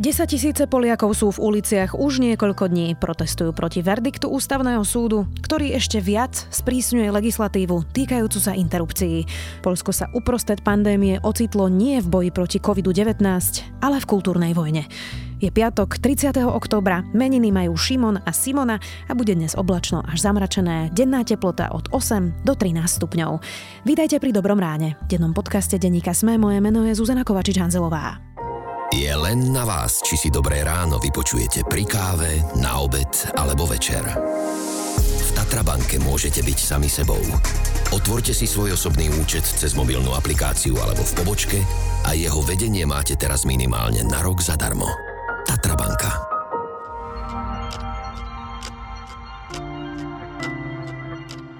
10 tisíce Poliakov sú v uliciach už niekoľko dní. Protestujú proti verdiktu ústavného súdu, ktorý ešte viac sprísňuje legislatívu týkajúcu sa interrupcií. Polsko sa uprostred pandémie ocitlo nie v boji proti COVID-19, ale v kultúrnej vojne. Je piatok, 30. oktobra, meniny majú Šimon a Simona a bude dnes oblačno až zamračené, denná teplota od 8 do 13 stupňov. Vítajte pri Dobrom ráne. V dennom podcaste Denníka Sme moje meno je Zuzana Kovačič-Hanzelová. Je len na vás, či si dobré ráno vypočujete pri káve, na obed alebo večer. V Tatrabanke môžete byť sami sebou. Otvorte si svoj osobný účet cez mobilnú aplikáciu alebo v pobočke a jeho vedenie máte teraz minimálne na rok zadarmo. Tatrabanka.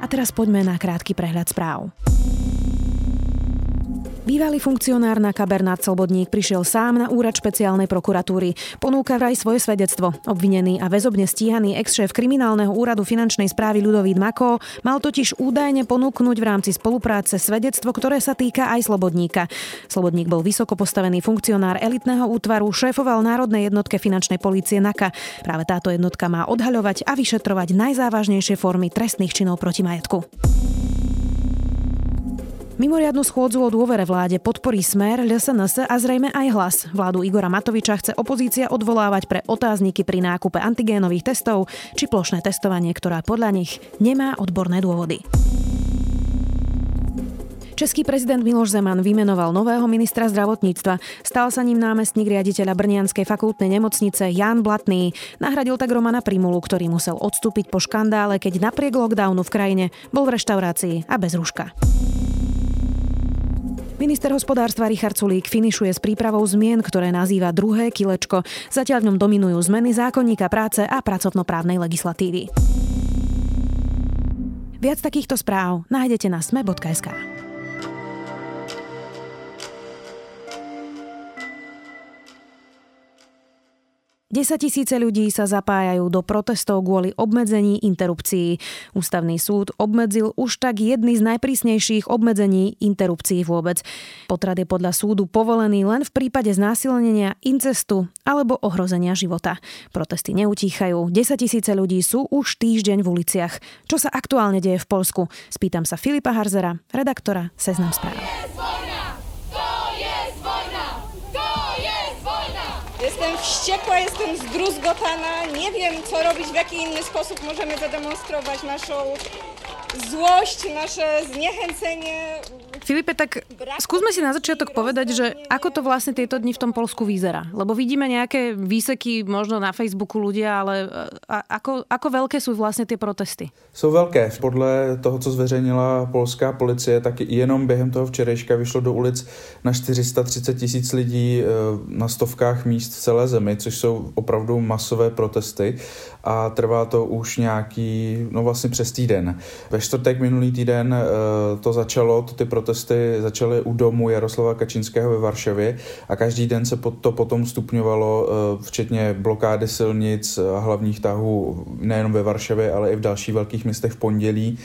A teraz poďme na krátky prehľad správ. Bývalý funkcionár na Kabernát Slobodník prišiel sám na úrad špeciálnej prokuratúry. Ponúka vraj svoje svedectvo. Obvinený a väzobne stíhaný ex-šéf kriminálneho úradu finančnej správy Ľudovít Mako mal totiž údajne ponúknuť v rámci spolupráce svedectvo, ktoré sa týka aj Slobodníka. Slobodník bol vysoko postavený funkcionár elitného útvaru, šéfoval Národnej jednotke finančnej policie NAKA. Práve táto jednotka má odhaľovať a vyšetrovať najzávažnejšie formy trestných činov proti majetku. Mimoriadnu schôdzu o dôvere vláde podporí Smer, LSNS a zrejme aj hlas. Vládu Igora Matoviča chce opozícia odvolávať pre otázniky pri nákupe antigénových testov či plošné testovanie, ktorá podľa nich nemá odborné dôvody. Český prezident Miloš Zeman vymenoval nového ministra zdravotníctva. Stal sa ním námestník riaditeľa Brnianskej fakultnej nemocnice Jan Blatný. Nahradil tak Romana Primulu, ktorý musel odstúpiť po škandále, keď napriek lockdownu v krajine bol v reštaurácii a bez rúška. Minister hospodárstva Richard Sulík finišuje s prípravou zmien, ktoré nazýva druhé kilečko. Zatiaľ v ňom dominujú zmeny zákonníka práce a pracovnoprávnej legislatívy. Viac takýchto správ nájdete na sme.sk. 10 tisíce ľudí sa zapájajú do protestov kvôli obmedzení interrupcií. Ústavný súd obmedzil už tak jedny z najprísnejších obmedzení interrupcií vôbec. Potrat je podľa súdu povolený len v prípade znásilnenia, incestu alebo ohrozenia života. Protesty neutíchajú. 10 tisíce ľudí sú už týždeň v uliciach. Čo sa aktuálne deje v Polsku? Spýtam sa Filipa Harzera, redaktora Seznam správ. Jestem wściekła, jestem zdruzgotana, nie wiem co robić, w jaki inny sposób możemy zademonstrować naszą złość, nasze zniechęcenie. Filipe, tak skúsme si na začiatok povedať, že ako to vlastne tieto dni v tom Polsku vyzerá. Lebo vidíme nejaké výseky možno na Facebooku ľudia, ale ako, ako veľké sú vlastne tie protesty? Jsou velké. Podle toho, co zveřejnila polská policie, tak jenom během toho včerejška vyšlo do ulic na 430 tisíc lidí eh, na stovkách míst v celé zemi, což jsou opravdu masové protesty a trvá to už nějaký, no vlastně přes týden. Ve čtvrtek minulý týden eh, to začalo, ty protesty začaly u domu Jaroslava Kačinského ve Varšavě a každý den se to potom stupňovalo, eh, včetně blokády silnic a hlavních tahů nejenom ve Varšavě, ale i v dalších velkých městech v pondělí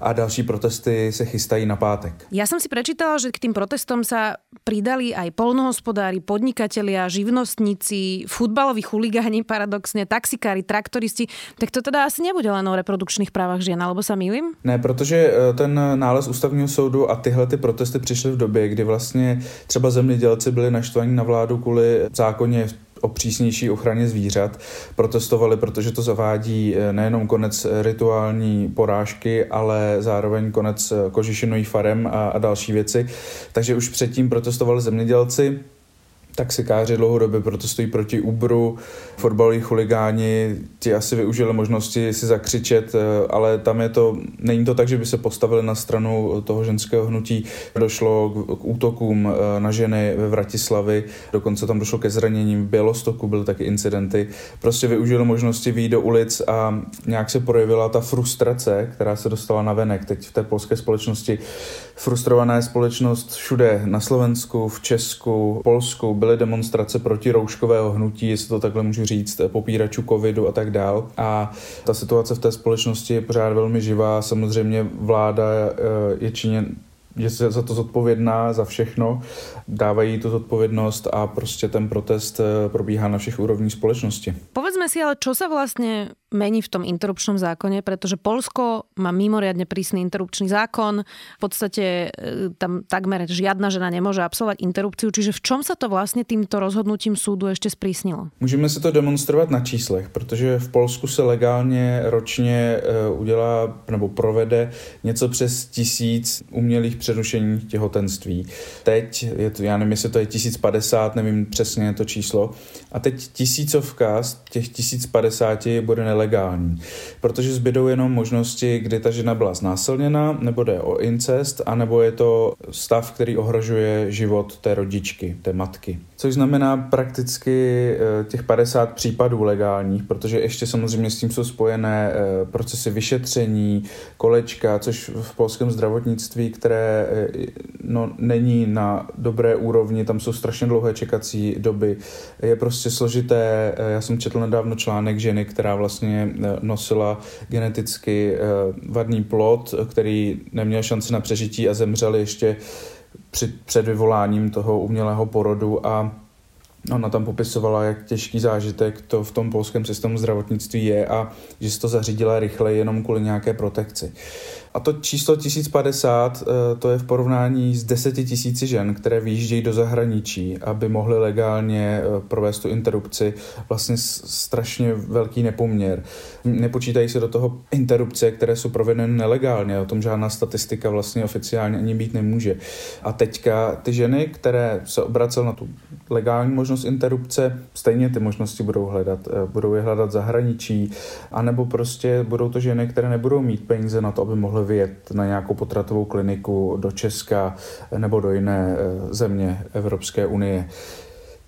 a další protesty se chystají na pátek. Ja som si prečítala, že k tým protestom sa pridali aj polnohospodári, podnikatelia, živnostníci, futbaloví chuligáni, paradoxne, taxikári, traktoristi. Tak to teda asi nebude len o reprodukčných právach žien, alebo sa mýlim? Ne, protože eh, ten nález ústavního soudu a tyhle ty protesty přišly v době, kdy vlastně třeba zemědělci byli naštvaní na vládu kvůli zákoně o přísnější ochraně zvířat. Protestovali, protože to zavádí eh, nejenom konec rituální porážky, ale zároveň konec eh, kožešinových farem a, a další věci. Takže už předtím protestovali zemědělci, taxikáři dlouhodobě protestují proti Uberu, fotbaloví chuligáni, ti asi využili možnosti si zakřičet, eh, ale tam je to, není to tak, že by se postavili na stranu toho ženského hnutí. Došlo k, útokům eh, na ženy ve Vratislavi, dokonce tam došlo ke zraněním v Bělostoku, byly taky incidenty. Prostě využili možnosti výjít do ulic a nějak se projevila ta frustrace, která se dostala na venek teď v té polské společnosti. Frustrovaná je společnost všude, na Slovensku, v Česku, Polsku, byly demonstrace proti rouškového hnutí, jestli to takhle můžu říct, popíračů covidu a tak dál. A ta situace v té společnosti je pořád velmi živá. Samozřejmě vláda eh, je činěn je za to zodpovědná za všechno, dávají tu zodpovědnost a prostě ten protest eh, probíhá na všech úrovních společnosti. Povedzme si ale, čo sa vlastně mení v tom interrupčnom zákone, pretože Polsko má mimoriadne prísny interrupčný zákon. V podstate e, tam takmer žiadna žena nemôže absolvovať interrupciu. Čiže v čom sa to vlastně týmto rozhodnutím súdu ešte sprísnilo? Můžeme si to demonstrovat na číslech, protože v Polsku se legálně ročně e, udělá nebo provede něco přes tisíc umělých přerušení těhotenství. Teď, je to, já nevím, jestli to je 1050, nevím přesně to číslo, a teď tisícovka z těch 1050 bude nelegální, protože zbydou jenom možnosti, kdy ta žena byla znásilněna, nebo jde o incest, anebo je to stav, který ohrožuje život té rodičky, té matky. Což znamená prakticky eh, těch 50 případů legálních, protože ještě samozřejmě s tím jsou spojené eh, procesy vyšetření, kolečka, což v polském zdravotnictví, které eh, no, není na dobré úrovni, tam jsou strašně dlouhé čekací doby, je prostě složité. Já jsem četl nedávno článek ženy, která vlastně nosila geneticky vadný plod, který neměl šanci na přežití a zemřel ještě při, před vyvoláním toho umělého porodu a Ona tam popisovala, jak těžký zážitek to v tom polském systému zdravotnictví je a že si to zařídila rychle jenom kvůli nějaké protekci. A to číslo 1050, eh, to je v porovnání s 10 tisíci žen, které vyjíždějí do zahraničí, aby mohly legálně eh, provést tu interrupci, vlastně strašně velký nepoměr. Nepočítají se do toho interrupce, které jsou provedeny nelegálně, o tom žádná statistika vlastně oficiálně ani být nemůže. A teďka ty ženy, které se obracely na tu legální možnost interrupce, stejně ty možnosti budou hledat. Eh, budou je hledat zahraničí, anebo prostě budou to ženy, které nebudou mít peníze na to, aby mohly vyjet na nějakou potratovou kliniku do Česka nebo do jiné eh, země Evropské unie.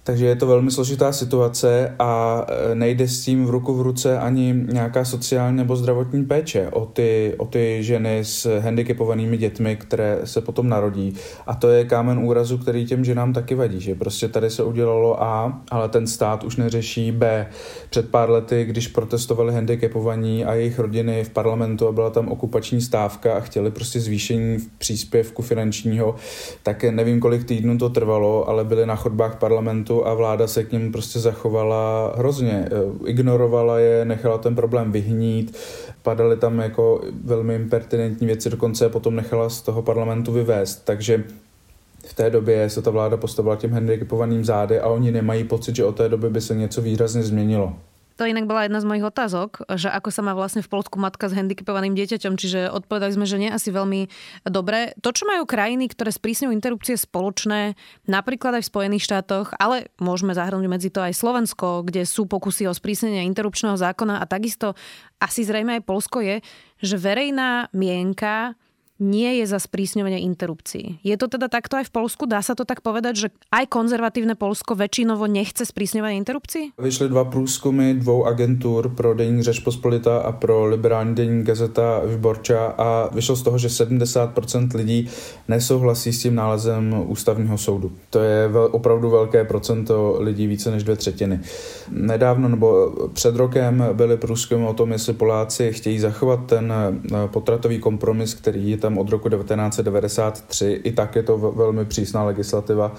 Takže je to velmi složitá situace a e, nejde s tím v ruku v ruce ani nějaká sociální nebo zdravotní péče o ty, o ty ženy s handicapovanými dětmi, které se potom narodí. A to je kámen úrazu, který těm ženám taky vadí, že prostě tady se udělalo A, ale ten stát už neřeší B. Před pár lety, když protestovali handicapovaní a jejich rodiny v parlamentu a byla tam okupační stávka a chtěli prostě zvýšení příspěvku finančního, tak nevím, kolik týdnů to trvalo, ale byli na chodbách parlamentu a vláda se k ním prostě zachovala hrozně. Eh, ignorovala je, nechala ten problém vyhnít, padaly tam jako velmi impertinentní věci, dokonce je potom nechala z toho parlamentu vyvést. Takže v té době se ta vláda postavila těm handicapovaným zády a oni nemají pocit, že od té doby by se něco výrazně změnilo. To inak bola jedna z mojich otázok, že ako sa má vlastne v Polsku matka s handicapovaným dieťaťom, čiže odpovedali sme, že nie asi veľmi dobre. To, čo majú krajiny, ktoré sprísňujú interrupcie spoločné, napríklad aj v Spojených štátoch, ale môžeme zahrnúť medzi to aj Slovensko, kde sú pokusy o sprísnenie interrupčného zákona a takisto asi zrejme aj Polsko je, že verejná mienka nie je za sprísňovanie interrupcií. Je to teda takto aj v Polsku? Dá sa to tak povedať, že aj konzervatívne Polsko väčšinovo nechce sprísňovanie interrupcií? Vyšly dva průzkumy dvou agentur pro denní Řešpospolita a pro liberální denní gazeta Vyborča a vyšlo z toho, že 70% lidí nesouhlasí s tím nálezem ústavního soudu. To je vel, opravdu velké procento lidí, více než dvě třetiny. Nedávno nebo před rokem byly průzkumy o tom, jestli Poláci chtějí zachovat ten eh, potratový kompromis, který je tam od roku 1993. I tak je to velmi přísná legislativa.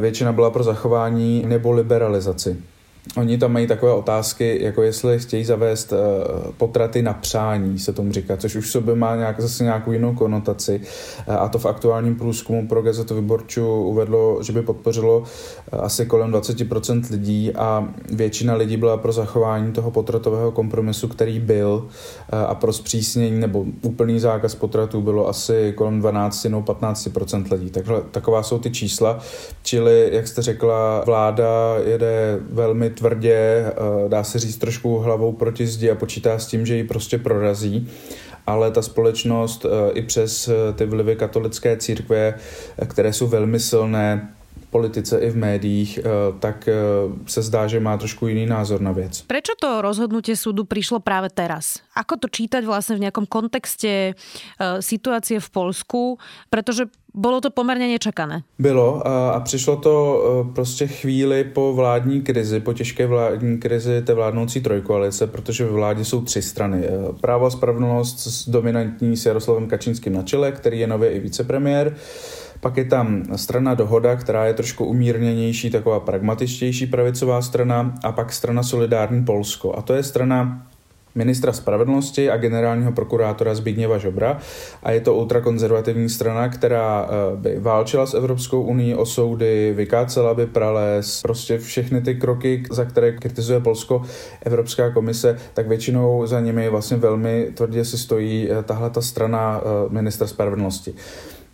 Většina byla pro zachování nebo liberalizaci. Oni tam mají takové otázky, jako jestli chtějí zavést uh, potraty na přání, se tomu říká, což už sobě má nějak, zase nějakou jinou konotaci. Uh, a to v aktuálním průzkumu pro gazetu Vyborču uvedlo, že by podpořilo uh, asi kolem 20% lidí a většina lidí byla pro zachování toho potratového kompromisu, který byl a pro zpřísnění nebo úplný zákaz potratů bylo asi kolem 12 nebo 15% lidí. Takže taková jsou ty čísla. Čili, jak jste řekla, vláda jede velmi tvrdě, eh, dá se říct trošku hlavou proti zdi a počítá s tím, že ji prostě prorazí. Ale ta společnost eh, i přes eh, ty vlivy katolické církve, které jsou velmi silné, politice i v médiích, tak se zdá, že má trošku jiný názor na věc. Proč to rozhodnutie súdu přišlo právě teraz? Ako to čítať vlastně v nějakom kontexte situácie v Polsku? Protože bylo to poměrně nečakané. Bylo a, přišlo to prostě chvíli po vládní krizi, po těžké vládní krizi té vládnoucí trojkoalice, protože ve vládě jsou tři strany. Právo a spravedlnost s dominantní s Jaroslavem Kačínským na čele, který je nově i vicepremiér. Pak je tam strana Dohoda, která je trošku umírněnější, taková pragmatičtější pravicová strana a pak strana Solidární Polsko. A to je strana ministra spravedlnosti a generálního prokurátora Zbigněva Žobra a je to ultrakonzervativní strana, která eh, by válčila s Evropskou unii o soudy, vykácela by prales, prostě všechny ty kroky, za které kritizuje Polsko Evropská komise, tak většinou za nimi vlastně velmi tvrdě si stojí eh, tahle ta strana eh, ministra spravedlnosti.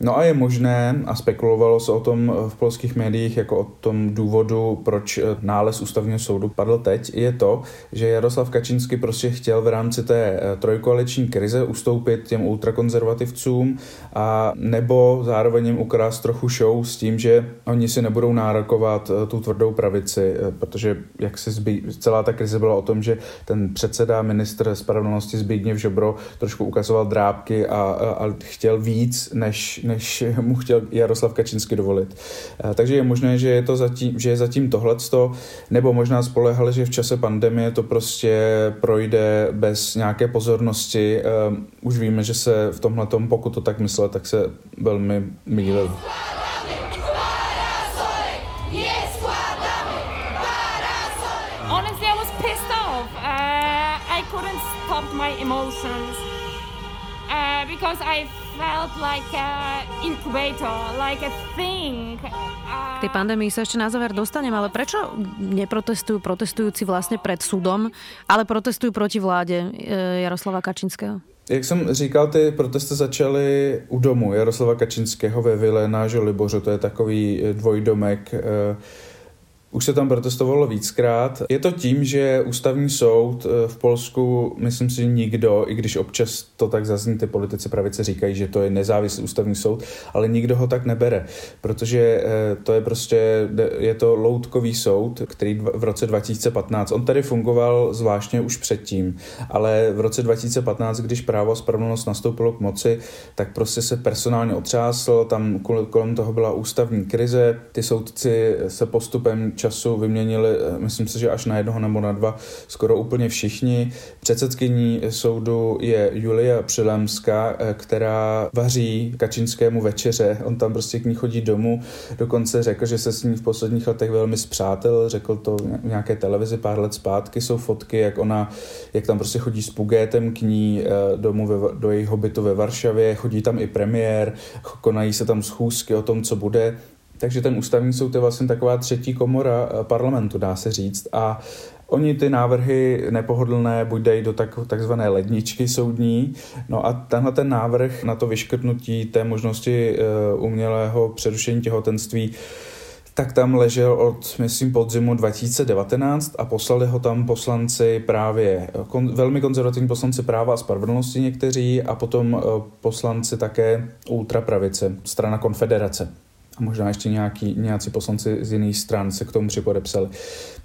No a je možné, a spekulovalo se o tom v polských médiích jako o tom důvodu, proč eh, nález ústavního soudu padl teď, je to, že Jaroslav Kačínsky prostě chtěl v rámci té eh, trojkoaliční krize ustoupit těm ultrakonzervativcům a nebo zároveň jim ukrást trochu show s tím, že oni si nebudou nárokovat eh, tu tvrdou pravici, protože jak si zbý, celá ta krize byla o tom, že ten předseda, ministr spravedlnosti Zbigněv Žobro trošku ukazoval drábky a, a, a chtěl víc, než, než mu chtěl Jaroslav Kačinsky dovolit. Eh, takže je možné, že je, to zatím, že je zatím tohleto, nebo možná spolehali, že v čase pandemie to prostě projde bez nějaké pozornosti. Eh, už víme, že se v tomhle pokud to tak myslel, tak se velmi mýlil. Honestly, I was pissed off. Uh, I couldn't stop my emotions uh, because I felt like a incubator, like a thing. K tej pandémii sa ešte na záver dostanem, ale prečo neprotestujú protestujúci vlastne pred súdom, ale protestujú proti vláde e, Jaroslava Kačinského? Jak jsem říkal, ty protesty začaly u domu Jaroslava Kačinského ve Vile na Žolibořu, to je takový dvojdomek, e, už se tam protestovalo víckrát. Je to tím, že ústavní soud eh, v Polsku, myslím si, nikdo, i když občas to tak zazní, ty politici pravice říkají, že to je nezávislý ústavní soud, ale nikdo ho tak nebere, protože eh, to je prostě, je to loutkový soud, který v roce 2015, on tady fungoval zvláštně už předtím, ale v roce 2015, když právo a spravedlnost nastoupilo k moci, tak prostě se personálně otřásl, tam kolem toho byla ústavní krize, ty soudci se postupem času vyměnili, eh, myslím si, že až na jednoho nebo na dva, skoro úplně všichni. Předsedkyní soudu je Julia Přilemská, eh, která vaří Kačinskému večeře. On tam prostě k ní chodí domů, dokonce řekl, že se s ní v posledních letech velmi zpřátel, řekl to v nějaké televizi pár let zpátky, jsou fotky, jak ona, jak tam prostě chodí s Pugétem k ní eh, domů ve, do jejího bytu ve Varšavě, chodí tam i premiér, konají se tam schůzky o tom, co bude. Takže ten ústavní soud je vlastně taková třetí komora eh, parlamentu, dá se říct. A Oni ty návrhy nepohodlné buď dají do tak, takzvané ledničky soudní, no a tenhle ten návrh na to vyškrtnutí té možnosti uh, umělého přerušení těhotenství tak tam ležel od, myslím, podzimu 2019 a poslali ho tam poslanci právě, kon, velmi konzervativní poslanci práva a spravedlnosti někteří a potom poslanci také ultrapravice, strana konfederace možná ještě nějaký, nějací poslanci z jiných stran se k tomu připodepsali.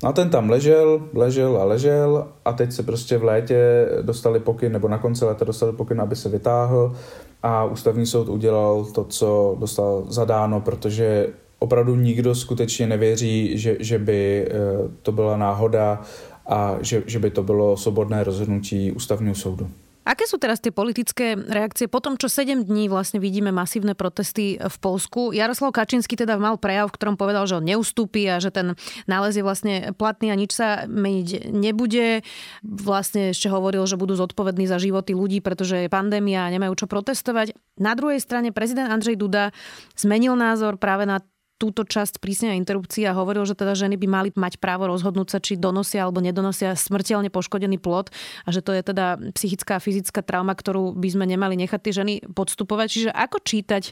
No a ten tam ležel, ležel a ležel a teď se prostě v létě dostali pokyn, nebo na konci léta dostali pokyn, aby se vytáhl a ústavní soud udělal to, co dostal zadáno, protože opravdu nikdo skutečně nevěří, že, že by eh, to byla náhoda a že, že by to bylo svobodné rozhodnutí ústavního soudu. Aké sú teraz tie politické reakcie po tom, čo 7 dní vlastne vidíme masívne protesty v Polsku? Jaroslav Kačínsky teda mal prejav, v ktorom povedal, že on neustúpi a že ten nález je vlastne platný a nič sa meniť nebude. Vlastne ešte hovoril, že budú zodpovední za životy ľudí, pretože je pandémia a nemajú čo protestovať. Na druhej strane prezident Andrej Duda zmenil názor práve na túto časť prísnenia interrupcií a hovoril, že teda ženy by mali mať právo rozhodnúť sa, či donosia alebo nedonosia smrteľne poškodený plod a že to je teda psychická a fyzická trauma, ktorú by sme nemali nechať tie ženy podstupovať. Čiže ako čítať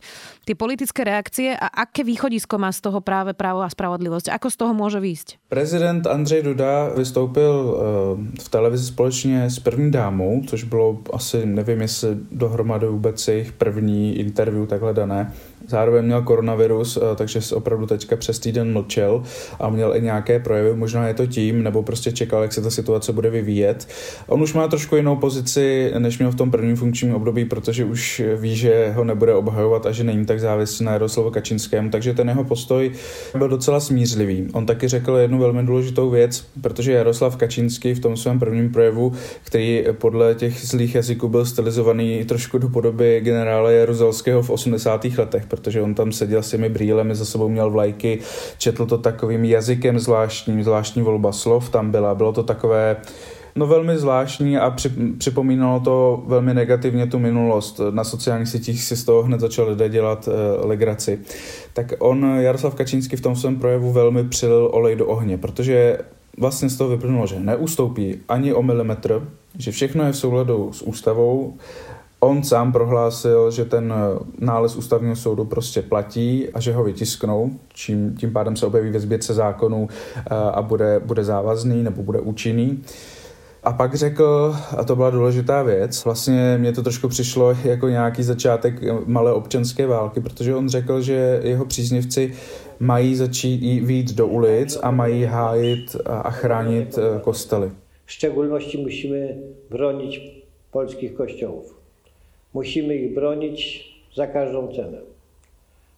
tie politické reakcie a aké východisko má z toho práve právo a spravodlivosť? Ako z toho môže výjsť? Prezident Andřej Duda vystoupil eh, v televizi společně s první dámou, což bylo asi, nevím jestli dohromady vůbec jejich první interview takhle dané zároveň měl koronavirus, eh, takže se opravdu teďka přes týden mlčel a měl i nějaké projevy, možná je to tím, nebo prostě čekal, jak se ta situace bude vyvíjet. On už má trošku jinou pozici, než měl v tom prvním funkčním období, protože už ví, že ho nebude obhajovat a že není tak závislý na Jaroslavu Kačinském, takže ten jeho postoj byl docela smířlivý. On taky řekl jednu velmi důležitou věc, protože Jaroslav Kačínský v tom svém prvním projevu, který podle těch zlých jazyků byl stylizovaný trošku do podoby generála Jaruzelského v 80. letech, protože on tam seděl s těmi brýlemi, za sebou měl vlajky, četl to takovým jazykem zvláštním, zvláštní volba slov tam byla. Bylo to takové No velmi zvláštní a při, připomínalo to velmi negativně tu minulost. Na sociálních sítích si z toho hned začal lidé dělat uh, legraci. Tak on, Jaroslav Kačínský v tom svém projevu velmi přilil olej do ohně, protože vlastně z toho vyplynulo, že neustoupí ani o milimetr, že všechno je v souladu s ústavou. On sám prohlásil, že ten nález ústavního soudu prostě platí a že ho vytisknou, čím tím pádem se objeví ve zběrce zákonů a bude, bude závazný nebo bude účinný. A pak řekl, a to byla důležitá věc, vlastně mě to trošku přišlo jako nějaký začátek malé občanské války, protože on řekl, že jeho příznivci mají začít výjít do ulic a mají hájit a chránit kostely. Szczególności musimy bronić polskich kościołów. Musimy ich bronić za każdą cenę.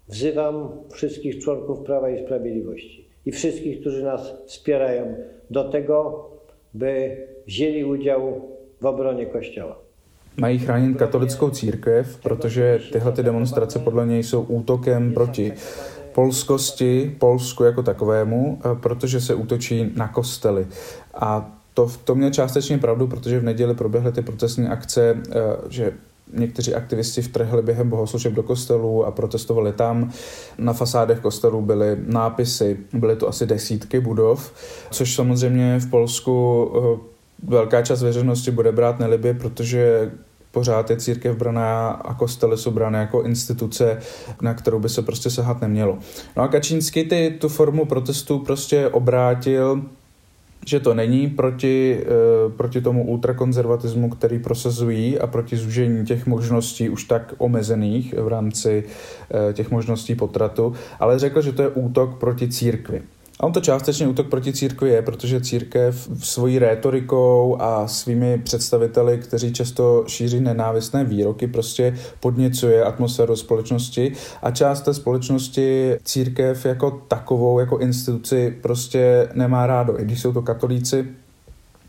Wzywam wszystkich członków Prawa i Sprawiedliwości i wszystkich, którzy nas wspierają, do tego, by wzięli udział v obroně Kościoła. Mají chránit katolickou církev, protože tyhle ty demonstrace podle něj jsou útokem proti polskosti, Polsku jako takovému, eh, protože se útočí na kostely. A to, to měl částečně pravdu, protože v neděli proběhly ty protestní akce, eh, že někteří aktivisti vtrhli během bohoslužeb do kostelů a protestovali tam. Na fasádech kostelů byly nápisy, byly to asi desítky budov, což samozřejmě v Polsku eh, velká část veřejnosti bude brát nelibě, protože pořád je církev braná a kostely jsou brány jako instituce, na kterou by se prostě sahat nemělo. No a Kačínský ty, tu formu protestu prostě obrátil že to není proti, eh, proti tomu ultrakonzervatismu, který prosazují a proti zúžení těch možností už tak omezených v rámci eh, těch možností potratu, ale řekl, že to je útok proti církvi. A on to částečně útok proti církvi je, protože církev svojí rétorikou a svými představiteli, kteří často šíří nenávistné výroky, prostě podněcuje atmosféru společnosti a část té společnosti církev jako takovou, jako instituci prostě nemá rádo. I když jsou to katolíci,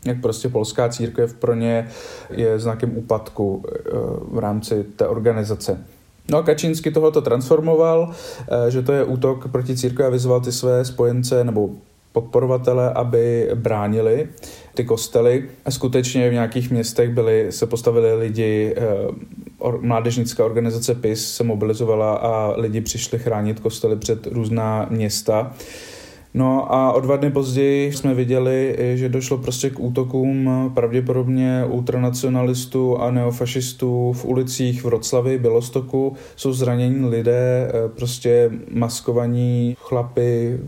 jak prostě polská církev pro ně je znakem úpadku eh, v rámci té organizace. No a Kačínsky tohoto transformoval, eh, že to je útok proti církvi a vyzval ty své spojence nebo podporovatele, aby bránili ty kostely. Skutečně v nějakých městech byly, se postavili lidi, eh, or, mládežnická organizace PIS se mobilizovala a lidi přišli chránit kostely před různá města. No a o dva dny později jsme viděli, že došlo prostě k útokům pravděpodobně ultranacionalistů a neofašistů v ulicích v Roclavi, Bělostoku. Jsou zranění lidé, eh, prostě maskovaní chlapy,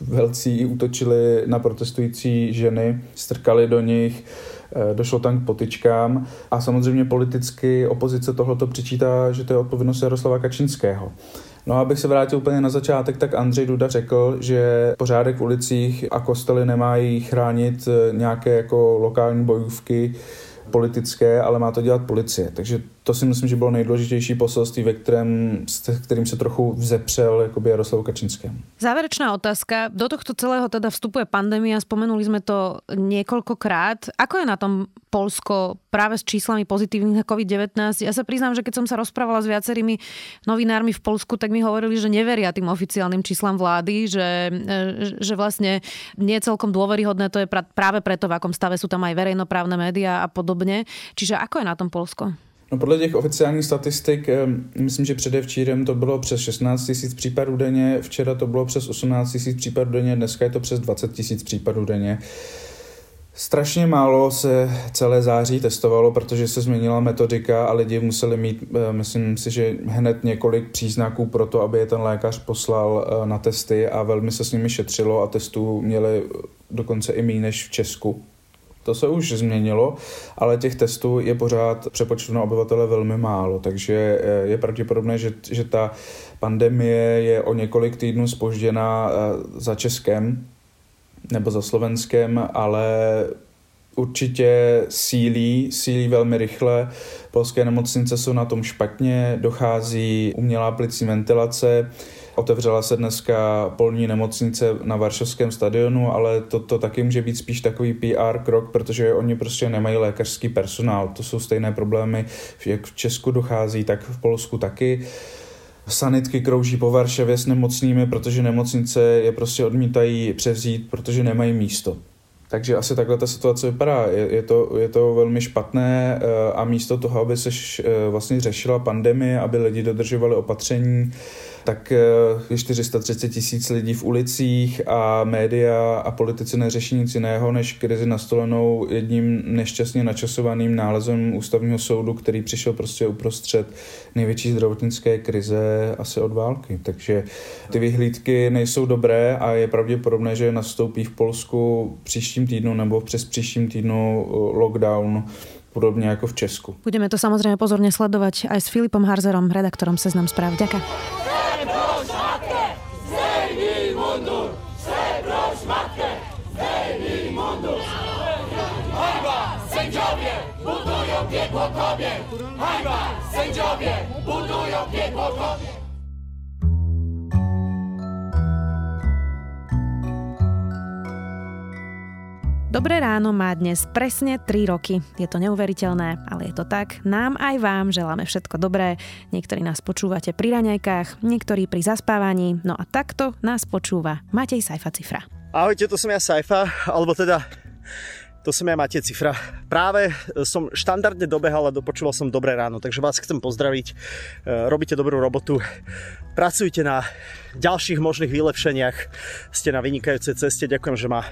velcí útočili na protestující ženy, strkali do nich, eh, došlo tam k potičkám a samozřejmě politicky opozice tohleto přičítá, že to je odpovědnost Jaroslava Kačinského. No a abych se vrátil úplně na začátek, tak Andřej Duda řekl, že pořádek v ulicích a kostely nemají chránit eh, nějaké jako lokální bojůvky politické, ale má to dělat policie. Takže to si myslím, že bylo nejdůležitější poselství, ve kterém, s kterým se trochu vzepřel jakoby Jaroslav Kačinský. Záverečná otázka. Do tohto celého teda vstupuje pandémia, spomenuli sme to niekoľkokrát. Ako je na tom Polsko práve s číslami pozitívnych na COVID-19? Ja sa priznám, že keď som sa rozprávala s viacerými novinármi v Polsku, tak mi hovorili, že neveria tým oficiálnym číslam vlády, že, že vlastne nie je celkom dôveryhodné. To je práve preto, v akom stave sú tam aj verejnoprávne médiá a podobne. Čiže ako je na tom Polsko? No podle těch oficiálních statistik, myslím, že předevčírem to bylo přes 16 tisíc případů denně, včera to bylo přes 18 tisíc případů denně, dneska je to přes 20 tisíc případů denně. Strašně málo se celé září testovalo, protože se změnila metodika a lidi museli mít, myslím si, že hned několik příznaků pro to, aby je ten lékař poslal eh, na testy a velmi se s nimi šetřilo a testů měli dokonce i méně než v Česku. To se už změnilo, ale těch testů je pořád přepočtu na obyvatele velmi málo, takže eh, je pravděpodobné, že, že ta pandemie je o několik týdnů spožděna eh, za Českem nebo za Slovenskem, ale určitě sílí, sílí velmi rychle. Polské nemocnice jsou na tom špatně, dochází umělá plicí ventilace, Otevřela se dneska polní nemocnice na Varšavském stadionu, ale to, to taky může být spíš takový PR krok, protože oni prostě nemají lékařský personál. To jsou stejné problémy, jak v Česku dochází, tak v Polsku taky. Sanitky krouží po Varšavě s nemocnými, protože nemocnice je prostě odmítají převzít, protože nemají místo. Takže asi takhle ta situace vypadá. Je, je, to, je to velmi špatné eh, a místo toho, aby se eh, vlastně řešila pandemie, aby lidi dodržovali opatření, tak eh, je 430 tisíc lidí v ulicích a média a politici neřeší nic jiného, než krizi nastolenou jedním nešťastně načasovaným nálezem ústavního soudu, který přišel prostě uprostřed největší zdravotnické krize asi od války. Takže ty vyhlídky nejsou dobré a je pravděpodobné, že nastoupí v Polsku příštím týdnu nebo přes příštím týdnu eh, lockdown podobně jako v Česku. Budeme to samozřejmě pozorně sledovat aj s Filipom Harzerom, redaktorom Seznam zpráv. Ďakujem. Kobiet! Hańba! Sędziowie budują piekło kobiet! Dobré ráno má dnes presne 3 roky. Je to neuveriteľné, ale je to tak. Nám aj vám želáme všetko dobré. Niektorí nás počúvate pri raňajkách, niektorí pri zaspávaní. No a takto nás počúva Matej Sajfa Cifra. Ahojte, to som ja Sajfa, alebo teda to som ja Matej Cifra. Práve som štandardne dobehal a dopočúval som Dobré ráno, takže vás chcem pozdraviť. E, robíte dobrú robotu, pracujte na ďalších možných vylepšeniach, ste na vynikajúcej ceste. Ďakujem, že ma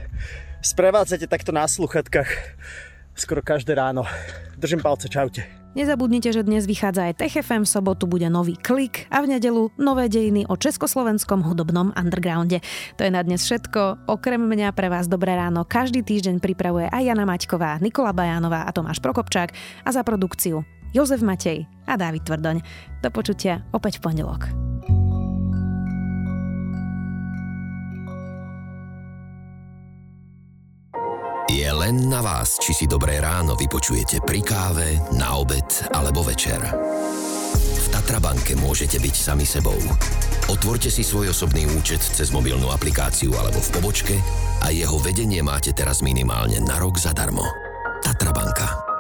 sprevádzate takto na sluchatkách skoro každé ráno. Držím palce, čaute. Nezabudnite, že dnes vychádza aj TechFM, v sobotu bude nový klik a v nedelu nové dejiny o československom hudobnom undergrounde. To je na dnes všetko. Okrem mňa pre vás dobré ráno každý týždeň pripravuje aj Jana Maťková, Nikola Bajánová a Tomáš Prokopčák a za produkciu Jozef Matej a Dávid Tvrdoň. Do počutia opäť v pondelok. Je len na vás, či si dobré ráno vypočujete pri káve, na obed alebo večer. V Tatrabanke môžete byť sami sebou. Otvorte si svoj osobný účet cez mobilnú aplikáciu alebo v pobočke a jeho vedenie máte teraz minimálne na rok zadarmo. Tatrabanka.